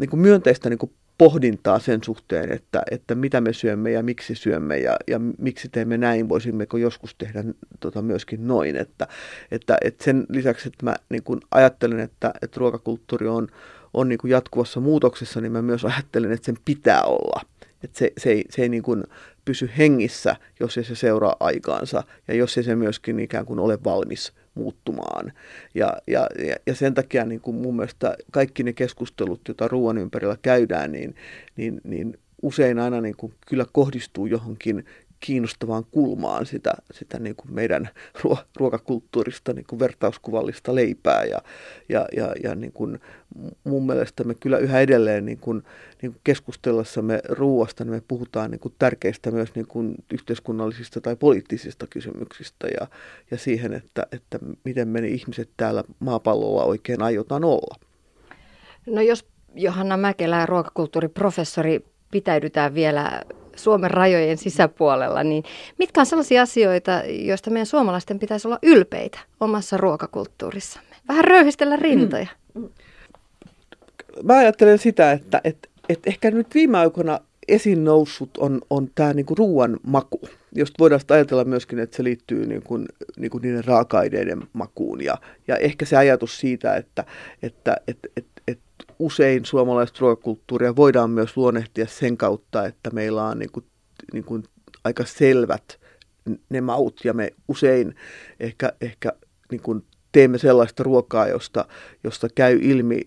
niin kuin myönteistä niin kuin pohdintaa sen suhteen, että, että mitä me syömme ja miksi syömme ja, ja miksi teemme näin, voisimmeko joskus tehdä tota myöskin noin. Että, että, että sen lisäksi, että mä niin kuin ajattelen, että, että ruokakulttuuri on, on niin kuin jatkuvassa muutoksessa, niin mä myös ajattelen, että sen pitää olla. Että se, se ei, se ei niin kuin pysy hengissä, jos ei se seuraa aikaansa ja jos ei se myöskin ikään kuin ole valmis muuttumaan. Ja, ja, ja sen takia niin kuin mun mielestä kaikki ne keskustelut, joita ruoan ympärillä käydään, niin, niin, niin usein aina niin kuin kyllä kohdistuu johonkin kiinnostavaan kulmaan sitä, sitä niin kuin meidän ruokakulttuurista niin kuin vertauskuvallista leipää. Ja, ja, ja, ja niin kuin mun mielestä me kyllä yhä edelleen niin kuin, niin kuin keskustellessamme ruoasta, niin me puhutaan niin kuin tärkeistä myös niin kuin yhteiskunnallisista tai poliittisista kysymyksistä ja, ja siihen, että, että miten me ihmiset täällä maapallolla oikein aiotaan olla. No jos Johanna Mäkelä, ruokakulttuuriprofessori, pitäydytään vielä Suomen rajojen sisäpuolella, niin mitkä on sellaisia asioita, joista meidän suomalaisten pitäisi olla ylpeitä omassa ruokakulttuurissamme? Vähän röyhistellä rintoja. Mä ajattelen sitä, että, että, että ehkä nyt viime aikoina esiin noussut on, on tämä niinku ruoan maku, josta voidaan ajatella myöskin, että se liittyy niinku, niinku niiden raaka-aineiden makuun. Ja, ja ehkä se ajatus siitä, että, että, että, että usein suomalaista ruokakulttuuria voidaan myös luonnehtia sen kautta, että meillä on niin kuin, niin kuin aika selvät ne maut ja me usein ehkä, ehkä niin kuin teemme sellaista ruokaa, josta, josta käy ilmi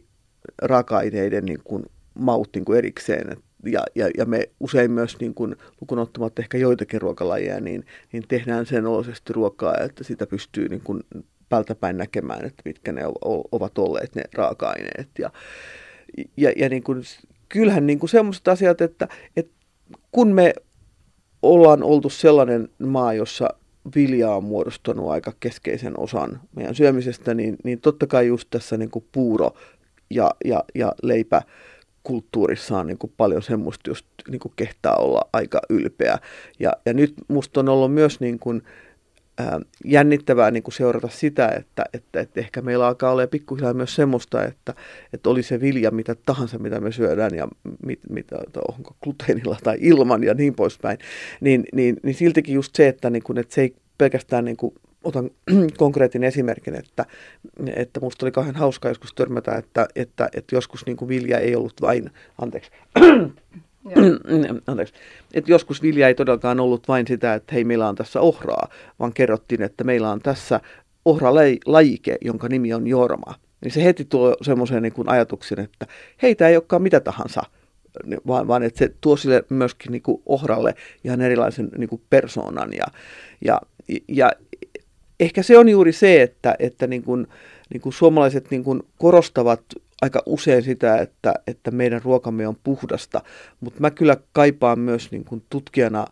raaka-aineiden niin kuin maut niin kuin erikseen. Ja, ja, ja me usein myös, niin kuin, lukun ottamatta ehkä joitakin ruokalajeja, niin, niin tehdään sen oloisesti ruokaa, että sitä pystyy niin kuin päältäpäin näkemään, että mitkä ne ovat olleet ne raaka-aineet. Ja, ja, ja niin kuin, kyllähän niin kuin sellaiset asiat, että, että kun me ollaan oltu sellainen maa, jossa vilja on muodostunut aika keskeisen osan meidän syömisestä, niin, niin totta kai just tässä niin kuin puuro ja, ja, ja leipä kulttuurissa on niin kuin paljon semmoista, just niin kuin kehtaa olla aika ylpeä. Ja, ja nyt musta on ollut myös niin kuin, ää, jännittävää niin kuin seurata sitä, että, että, että ehkä meillä alkaa olla pikkuhiljaa myös semmoista, että, että oli se vilja mitä tahansa, mitä me syödään ja mit, mitä, onko gluteenilla tai ilman ja niin poispäin, niin, niin, niin siltikin just se, että, niin kuin, että se ei pelkästään niin kuin otan konkreettinen esimerkin, että, että musta oli kauhean hauska joskus törmätä, että, että, että joskus niin kuin vilja ei ollut vain, anteeksi, anteeksi, että joskus vilja ei todellakaan ollut vain sitä, että hei meillä on tässä ohraa, vaan kerrottiin, että meillä on tässä ohralajike, jonka nimi on jorma. Niin se heti tuo semmoisen niin ajatuksen, että hei tämä ei olekaan mitä tahansa, vaan, vaan että se tuo sille myöskin niin kuin ohralle ihan erilaisen niin kuin persoonan. Ja, ja, ja ehkä se on juuri se, että, että niin kuin, niin kuin suomalaiset niin kuin korostavat aika usein sitä, että, että meidän ruokamme on puhdasta, mutta mä kyllä kaipaan myös niin kuin tutkijana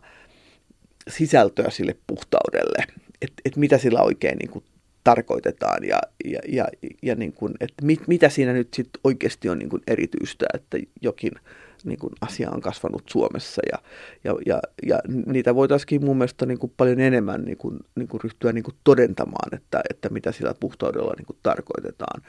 sisältöä sille puhtaudelle, että et mitä sillä oikein niin kuin tarkoitetaan ja, ja, ja, ja niin kuin, että mit, mitä siinä nyt sit oikeasti on niin kuin erityistä, että jokin niin kuin asia on kasvanut Suomessa ja, ja, ja, ja niitä voitaisiin mun mielestä niin kuin paljon enemmän niin kuin, niin kuin ryhtyä niin kuin todentamaan, että, että mitä sillä puhtaudella niin kuin tarkoitetaan.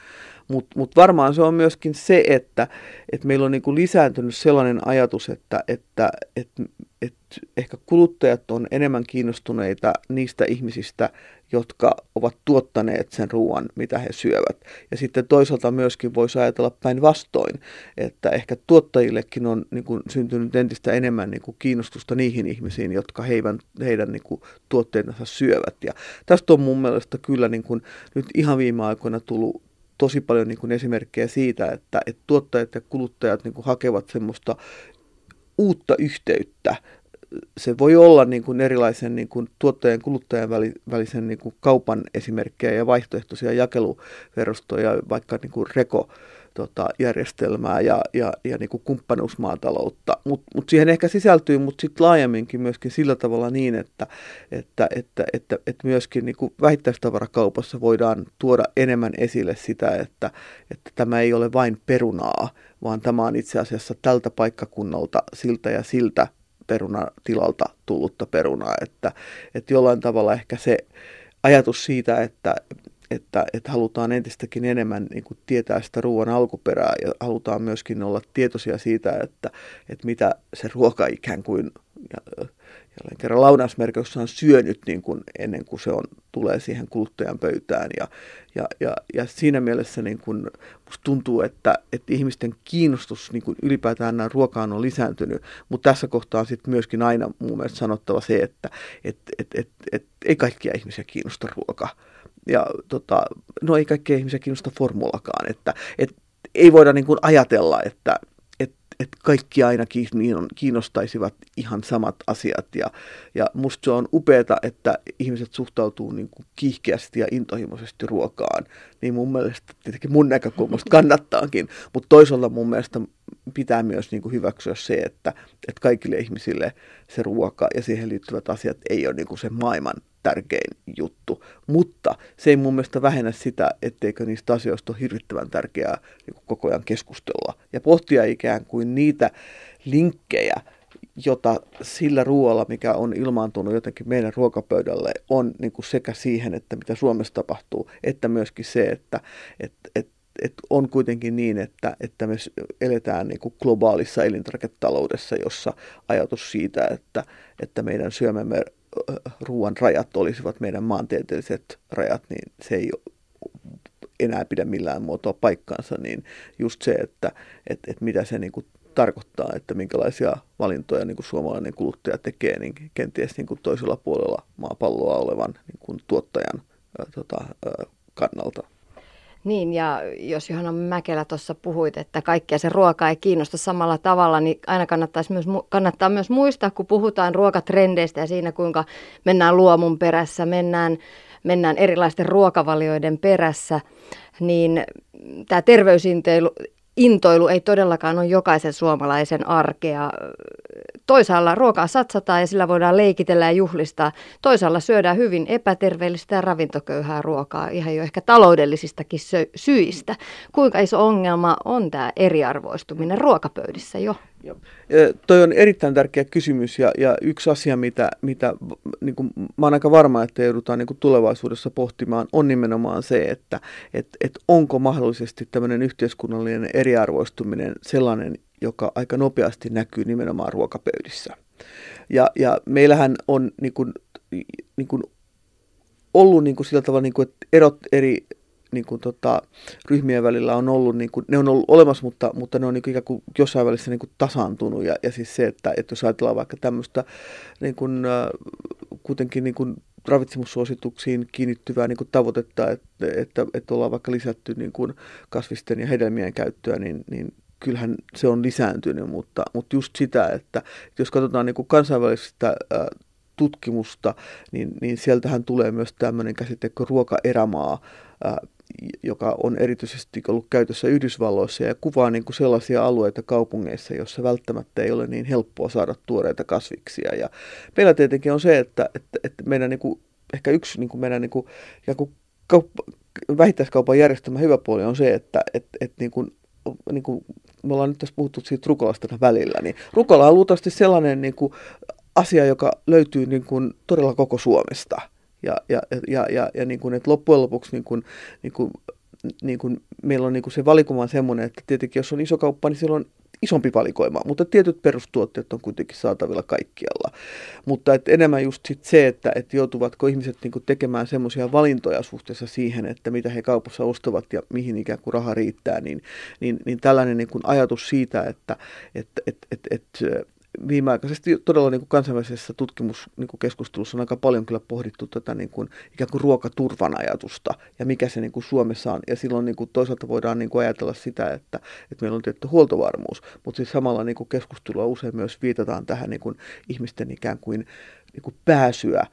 Mutta mut varmaan se on myöskin se, että, että meillä on niin kuin lisääntynyt sellainen ajatus, että, että, että, että ehkä kuluttajat on enemmän kiinnostuneita niistä ihmisistä, jotka ovat tuottaneet sen ruoan, mitä he syövät. Ja sitten toisaalta myöskin voisi ajatella päinvastoin, että ehkä tuottajillekin on niin kuin, syntynyt entistä enemmän niin kuin, kiinnostusta niihin ihmisiin, jotka heidän, heidän niin kuin, tuotteensa syövät. Ja tästä on mun mielestä kyllä niin kuin, nyt ihan viime aikoina tullut tosi paljon niin kuin esimerkkejä siitä, että, että tuottajat ja kuluttajat niin kuin hakevat semmoista uutta yhteyttä se voi olla niin kuin erilaisen niin kuin tuottajan ja kuluttajan välisen niin kuin kaupan esimerkkejä ja vaihtoehtoisia jakeluverustoja, vaikka niin kuin reko tota, järjestelmää ja, ja, ja niin kuin kumppanuusmaataloutta. Mutta mut siihen ehkä sisältyy, mutta sitten laajemminkin myöskin sillä tavalla niin, että, että, että, että, että myöskin niin kuin vähittäistavarakaupassa voidaan tuoda enemmän esille sitä, että, että tämä ei ole vain perunaa, vaan tämä on itse asiassa tältä paikkakunnalta siltä ja siltä perunatilalta tullutta perunaa, että, että jollain tavalla ehkä se ajatus siitä, että, että, että halutaan entistäkin enemmän niin kuin tietää sitä ruoan alkuperää ja halutaan myöskin olla tietoisia siitä, että, että mitä se ruoka ikään kuin jälleen kerran launausmerkeissä on syönyt niin kuin ennen kuin se on, tulee siihen kuluttajan pöytään. Ja, ja, ja, ja siinä mielessä niin kuin, musta tuntuu, että, että ihmisten kiinnostus niin kuin ylipäätään ruokaan on lisääntynyt, mutta tässä kohtaa on sitten myöskin aina mun mielestä sanottava se, että et, et, et, et, ei kaikkia ihmisiä kiinnosta ruoka. Ja tota, no ei kaikkia ihmisiä kiinnosta formulakaan, että et, ei voida niin kuin ajatella, että, että kaikki aina kiinnostaisivat ihan samat asiat. Ja, ja musta se on upeata, että ihmiset suhtautuu niin kuin kiihkeästi ja intohimoisesti ruokaan. Niin mun mielestä tietenkin mun näkökulmasta kannattaakin, mutta toisaalta mun mielestä pitää myös niin kuin hyväksyä se, että, että kaikille ihmisille se ruoka ja siihen liittyvät asiat ei ole niin kuin se maailman tärkein juttu. Mutta se ei mun mielestä vähennä sitä, etteikö niistä asioista ole hirvittävän tärkeää niin koko ajan keskustella. Ja pohtia ikään kuin niitä linkkejä, jota sillä ruoalla, mikä on ilmaantunut jotenkin meidän ruokapöydälle, on niin kuin sekä siihen, että mitä Suomessa tapahtuu, että myöskin se, että et, et, et on kuitenkin niin, että, että me eletään niin kuin globaalissa elintarviketaloudessa, jossa ajatus siitä, että, että meidän syömämme ruoan rajat olisivat meidän maantieteelliset rajat, niin se ei enää pidä millään muotoa paikkaansa, niin just se, että et, et mitä se niin kuin tarkoittaa, että minkälaisia valintoja niin kuin suomalainen kuluttaja tekee, niin kenties niin kuin toisella puolella maapalloa olevan niin kuin tuottajan ää, tota, ää, kannalta. Niin, ja jos Johanna Mäkelä tuossa puhuit, että kaikkea se ruoka ei kiinnosta samalla tavalla, niin aina kannattaisi myös, kannattaa myös muistaa, kun puhutaan ruokatrendeistä ja siinä, kuinka mennään luomun perässä, mennään, mennään erilaisten ruokavalioiden perässä, niin tämä terveysintoilu intoilu ei todellakaan ole jokaisen suomalaisen arkea. toisaalla ruokaa satsataan ja sillä voidaan leikitellä ja juhlistaa. Toisaalla syödään hyvin epäterveellistä ja ravintoköyhää ruokaa ihan jo ehkä taloudellisistakin syistä. Kuinka iso ongelma on tämä eriarvoistuminen ruokapöydissä jo? Ja, toi on erittäin tärkeä kysymys ja, ja yksi asia, mitä, mitä niin kuin, mä olen aika varma, että joudutaan niin kuin tulevaisuudessa pohtimaan, on nimenomaan se, että et, et onko mahdollisesti tämmöinen yhteiskunnallinen eriarvoistuminen sellainen, joka aika nopeasti näkyy nimenomaan ruokapöydissä. Ja, ja meillähän on niin kuin, niin kuin ollut niin kuin sillä tavalla, niin kuin, että erot eri niin kuin, tota, ryhmien välillä on ollut, niin kuin, ne on ollut olemassa, mutta, mutta ne on niin kuin, ikään kuin jossain välissä niin kuin tasaantunut. Ja, ja siis se, että, että jos ajatellaan vaikka tämmöistä niin kuin, kuitenkin niin kuin ravitsemussuosituksiin kiinnittyvää niin kuin tavoitetta, että, että, että ollaan vaikka lisätty niin kuin kasvisten ja hedelmien käyttöä, niin, niin kyllähän se on lisääntynyt, mutta, mutta just sitä, että jos katsotaan niin kuin kansainvälistä äh, tutkimusta, niin, niin sieltähän tulee myös tämmöinen käsite kuin ruokaerämaa, äh, joka on erityisesti ollut käytössä Yhdysvalloissa ja kuvaa niin kuin sellaisia alueita kaupungeissa, joissa välttämättä ei ole niin helppoa saada tuoreita kasviksia. Ja meillä tietenkin on se, että, että, että meidän niin kuin, ehkä yksi niin kuin meidän niin kuin, ja kuin kauppa, vähittäiskaupan järjestelmä hyvä puoli on se, että että että niin kuin, niin kuin, me ollaan nyt tässä puhuttu siitä rukolasta välillä, niin rukola on luultavasti sellainen niin kuin, asia, joka löytyy niin kuin, todella koko Suomesta – ja, ja, ja, ja, ja niin kuin, että loppujen lopuksi niin kuin, niin kuin, niin kuin meillä on niin kuin se valikoima on semmoinen, että tietenkin jos on iso kauppa, niin silloin isompi valikoima, mutta tietyt perustuotteet on kuitenkin saatavilla kaikkialla. Mutta et enemmän just sit se, että et joutuvatko ihmiset niinku tekemään semmoisia valintoja suhteessa siihen, että mitä he kaupassa ostavat ja mihin ikään kuin raha riittää, niin, niin, niin tällainen niinku ajatus siitä, että et, et, et, et, viimeaikaisesti todella niin kuin kansainvälisessä tutkimuskeskustelussa on aika paljon kyllä pohdittu tätä niin kuin, ikään kuin ruokaturvan ajatusta ja mikä se niin kuin Suomessa on. Ja silloin niin kuin toisaalta voidaan niin kuin ajatella sitä, että, että meillä on tietty huoltovarmuus, mutta siis samalla niin kuin keskustelua usein myös viitataan tähän niin kuin ihmisten ikään kuin, niin kuin pääsyä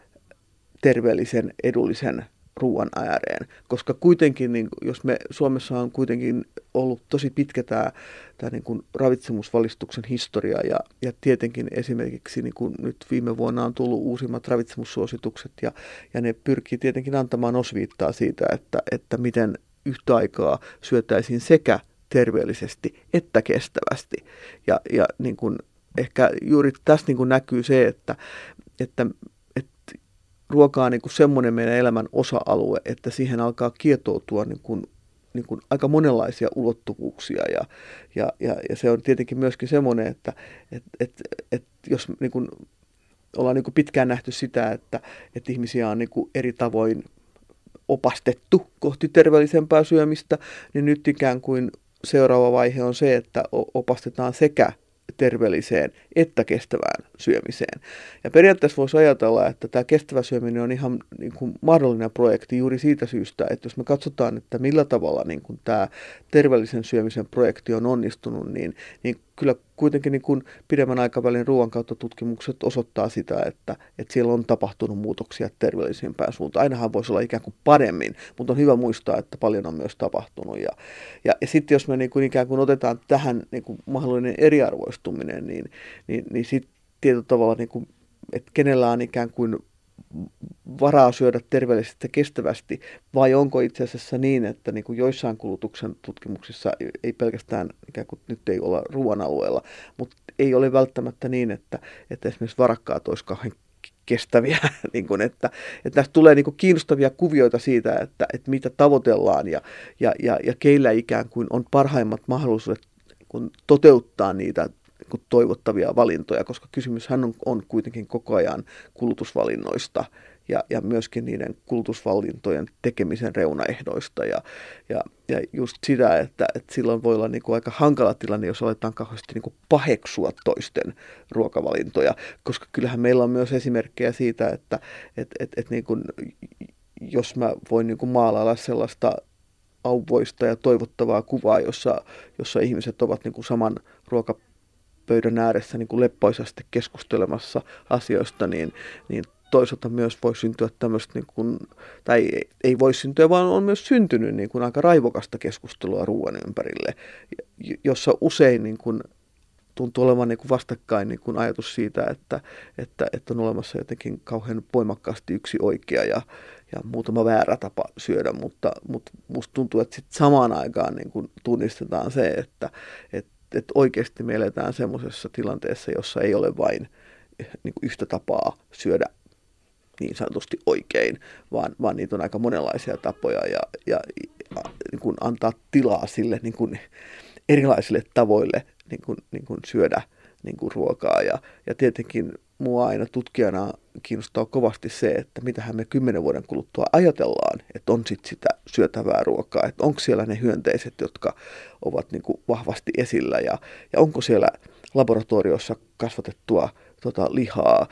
terveellisen, edullisen ruoan ääreen. Koska kuitenkin, niin, jos me Suomessa on kuitenkin ollut tosi pitkä tämä, tämä niin kuin ravitsemusvalistuksen historia ja, ja tietenkin esimerkiksi niin kuin nyt viime vuonna on tullut uusimmat ravitsemussuositukset ja, ja ne pyrkii tietenkin antamaan osviittaa siitä, että, että miten yhtä aikaa syötäisiin sekä terveellisesti että kestävästi. Ja, ja niin kuin ehkä juuri tässä niin kuin näkyy se, että, että ruoka on niin kuin semmoinen meidän elämän osa-alue, että siihen alkaa kietoutua niin kuin, niin kuin aika monenlaisia ulottuvuuksia. Ja, ja, ja, ja se on tietenkin myöskin semmoinen, että et, et, et jos niin kuin, ollaan niin kuin pitkään nähty sitä, että, että ihmisiä on niin kuin eri tavoin opastettu kohti terveellisempää syömistä, niin nyt ikään kuin seuraava vaihe on se, että opastetaan sekä terveelliseen että kestävään syömiseen. Ja periaatteessa voisi ajatella, että tämä kestävä syöminen on ihan niin kuin mahdollinen projekti juuri siitä syystä, että jos me katsotaan, että millä tavalla niin kuin tämä terveellisen syömisen projekti on onnistunut, niin, niin kyllä kuitenkin niin kuin pidemmän aikavälin ruoan kautta tutkimukset osoittaa sitä, että, että siellä on tapahtunut muutoksia terveellisempään suuntaan. Ainahan voisi olla ikään kuin paremmin, mutta on hyvä muistaa, että paljon on myös tapahtunut. Ja, ja, ja sitten jos me niin kuin ikään kuin otetaan tähän niin kuin mahdollinen eriarvoistuminen, niin, niin, niin sitten tietyllä tavalla, niin kuin, että kenellä on ikään kuin varaa syödä terveellisesti ja kestävästi, vai onko itse asiassa niin, että niin kuin joissain kulutuksen tutkimuksissa ei pelkästään ikään kuin nyt ei olla ruoan alueella, mutta ei ole välttämättä niin, että, että esimerkiksi varakkaat olisi kauhean kestäviä, niin kuin, että, että tästä tulee niin kuin kiinnostavia kuvioita siitä, että, että mitä tavoitellaan ja, ja, ja, ja keillä ikään kuin on parhaimmat mahdollisuudet toteuttaa niitä niin toivottavia valintoja, koska kysymyshän on, on kuitenkin koko ajan kulutusvalinnoista ja, ja myöskin niiden kulutusvalintojen tekemisen reunaehdoista. Ja, ja, ja just sitä, että, että silloin voi olla niin kuin aika hankala tilanne, jos aletaan kauheasti niin kuin paheksua toisten ruokavalintoja, koska kyllähän meillä on myös esimerkkejä siitä, että et, et, et niin kuin, jos mä voin niin kuin maalailla sellaista auvoista ja toivottavaa kuvaa, jossa, jossa ihmiset ovat niin kuin saman ruoka pöydän ääressä niin kuin leppoisasti keskustelemassa asioista, niin, niin toisaalta myös voi syntyä tämmöistä, niin kuin, tai ei voi syntyä, vaan on myös syntynyt niin kuin aika raivokasta keskustelua ruoan ympärille, jossa usein niin kuin tuntuu olevan niin kuin vastakkain niin kuin ajatus siitä, että, että, että on olemassa jotenkin kauhean voimakkaasti yksi oikea ja, ja muutama väärä tapa syödä, mutta, mutta musta tuntuu, että sit samaan aikaan niin kuin tunnistetaan se, että, että, että oikeasti me eletään semmoisessa tilanteessa, jossa ei ole vain niin kuin yhtä tapaa syödä niin sanotusti oikein, vaan, vaan niitä on aika monenlaisia tapoja ja, ja, ja niin kuin antaa tilaa sille niin kuin erilaisille tavoille niin kuin, niin kuin syödä niin kuin ruokaa. Ja, ja tietenkin mua aina tutkijana kiinnostaa kovasti se, että mitähän me kymmenen vuoden kuluttua ajatellaan, että on sitten sitä syötävää ruokaa, että onko siellä ne hyönteiset, jotka ovat niin kuin vahvasti esillä ja, ja onko siellä laboratoriossa kasvatettua tota, lihaa,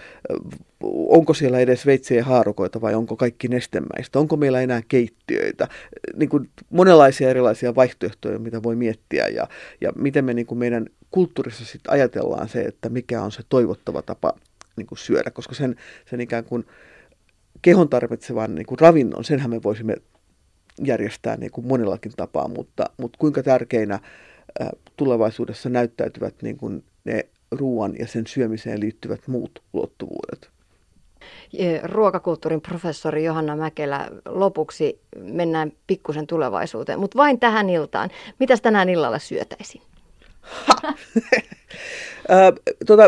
onko siellä edes veitsejä haarukoita vai onko kaikki nestemäistä, onko meillä enää keittiöitä, niin kuin monenlaisia erilaisia vaihtoehtoja, mitä voi miettiä ja, ja miten me niin kuin meidän kulttuurissa sitten ajatellaan se, että mikä on se toivottava tapa niin kuin syödä, koska sen, sen ikään kuin kehon tarvitsevan niin kuin ravinnon, senhän me voisimme järjestää niin kuin monellakin tapaa, mutta, mutta kuinka tärkeinä tulevaisuudessa näyttäytyvät niin kuin ne ruoan ja sen syömiseen liittyvät muut ulottuvuudet. Ruokakulttuurin professori Johanna Mäkelä, lopuksi mennään pikkusen tulevaisuuteen, mutta vain tähän iltaan. Mitäs tänään illalla syötäisiin? tota,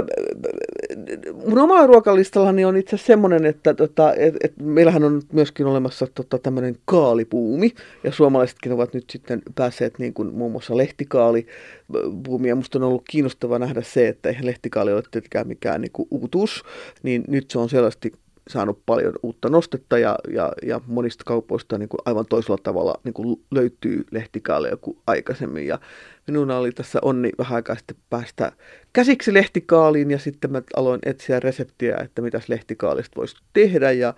mun omalla ruokalistallani on itse asiassa semmoinen, että tota, et, et meillähän on myöskin olemassa tota, tämmöinen kaalipuumi, ja suomalaisetkin ovat nyt sitten päässeet niin kuin muun muassa lehtikaali buumi, ja musta on ollut kiinnostavaa nähdä se, että eihän lehtikaali ole tietenkään mikään niin kuin uutuus, niin nyt se on selvästi saanut paljon uutta nostetta ja, ja, ja monista kaupoista niin kuin aivan toisella tavalla niin kuin löytyy lehtikaaleja kuin aikaisemmin. Ja minulla oli tässä onni vähän aikaa sitten päästä käsiksi lehtikaaliin ja sitten mä aloin etsiä reseptiä, että mitäs lehtikaalista voisi tehdä. Ja,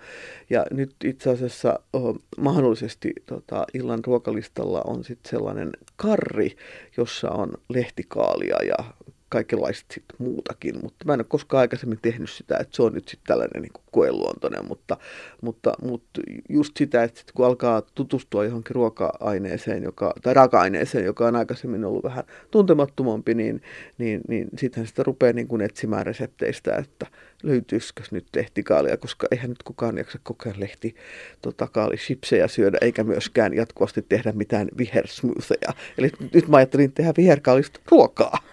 ja nyt itse asiassa oh, mahdollisesti tota, illan ruokalistalla on sitten sellainen karri, jossa on lehtikaalia ja kaikenlaista sit muutakin, mutta mä en ole koskaan aikaisemmin tehnyt sitä, että se on nyt sitten tällainen niin koeluontoinen, mutta, mutta, mutta just sitä, että sit kun alkaa tutustua johonkin ruoka-aineeseen, joka, tai raaka-aineeseen, joka on aikaisemmin ollut vähän tuntemattomampi, niin, niin, niin sitten sitä rupeaa niin kuin etsimään resepteistä, että löytyisikö nyt lehtikaalia, koska eihän nyt kukaan jaksa koko ajan lehti tota, kaalisipsejä syödä, eikä myöskään jatkuvasti tehdä mitään vihersmoothia. Eli nyt mä ajattelin tehdä viherkaalista ruokaa.